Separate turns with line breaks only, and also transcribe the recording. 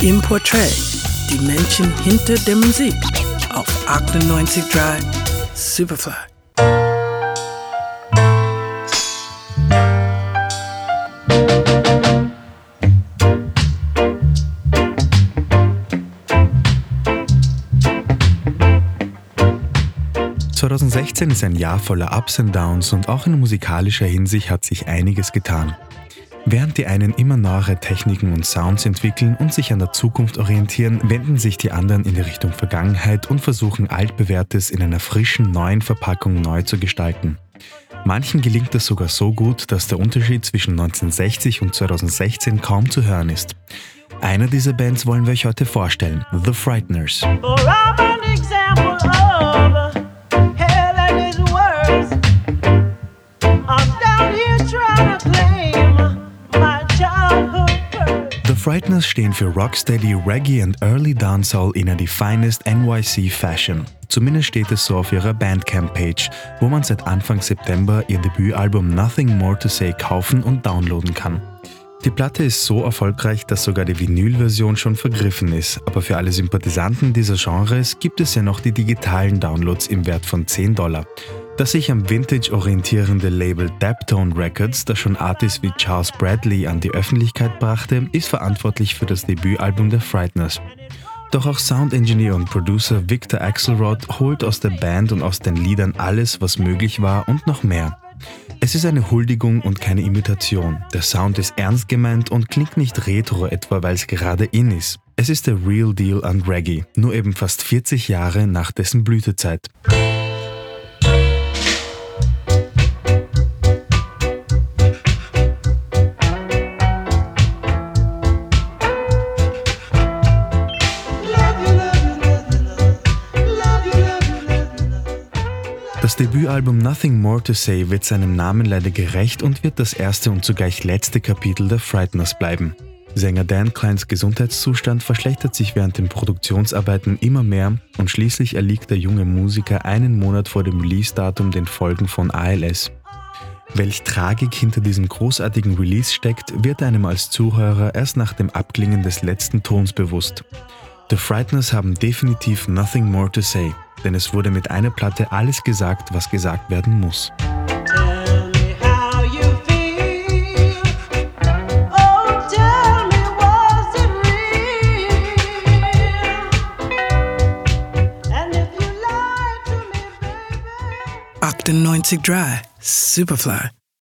Im Portrait, die Menschen hinter der Musik auf 98.3 Superfly.
...2016 ist ein Jahr voller Ups und Downs und auch in musikalischer Hinsicht hat sich einiges getan. Während die einen immer neuere Techniken und Sounds entwickeln und sich an der Zukunft orientieren, wenden sich die anderen in die Richtung Vergangenheit und versuchen altbewährtes in einer frischen, neuen Verpackung neu zu gestalten. Manchen gelingt das sogar so gut, dass der Unterschied zwischen 1960 und 2016 kaum zu hören ist. Eine dieser Bands wollen wir euch heute vorstellen, The Frighteners. Frighteners stehen für Rocksteady, Reggae und Early Dancehall in the finest NYC Fashion. Zumindest steht es so auf ihrer Bandcamp-Page, wo man seit Anfang September ihr Debütalbum Nothing More to Say kaufen und downloaden kann. Die Platte ist so erfolgreich, dass sogar die Vinylversion schon vergriffen ist, aber für alle Sympathisanten dieser Genres gibt es ja noch die digitalen Downloads im Wert von 10 Dollar. Das sich am Vintage orientierende Label Daptone Records, das schon Artists wie Charles Bradley an die Öffentlichkeit brachte, ist verantwortlich für das Debütalbum der Frighteners. Doch auch Sound Engineer und Producer Victor Axelrod holt aus der Band und aus den Liedern alles, was möglich war und noch mehr. Es ist eine Huldigung und keine Imitation. Der Sound ist ernst gemeint und klingt nicht retro etwa, weil es gerade in ist. Es ist der Real Deal an Reggae, nur eben fast 40 Jahre nach dessen Blütezeit. Das Debütalbum Nothing More to Say wird seinem Namen leider gerecht und wird das erste und zugleich letzte Kapitel der Frighteners bleiben. Sänger Dan Kleins Gesundheitszustand verschlechtert sich während den Produktionsarbeiten immer mehr und schließlich erliegt der junge Musiker einen Monat vor dem Release-Datum den Folgen von ALS. Welch Tragik hinter diesem großartigen Release steckt, wird einem als Zuhörer erst nach dem Abklingen des letzten Tons bewusst. The Frighteners haben definitiv nothing more to say denn es wurde mit einer Platte alles gesagt, was gesagt werden muss.
Octon 90 Dry, Superfly.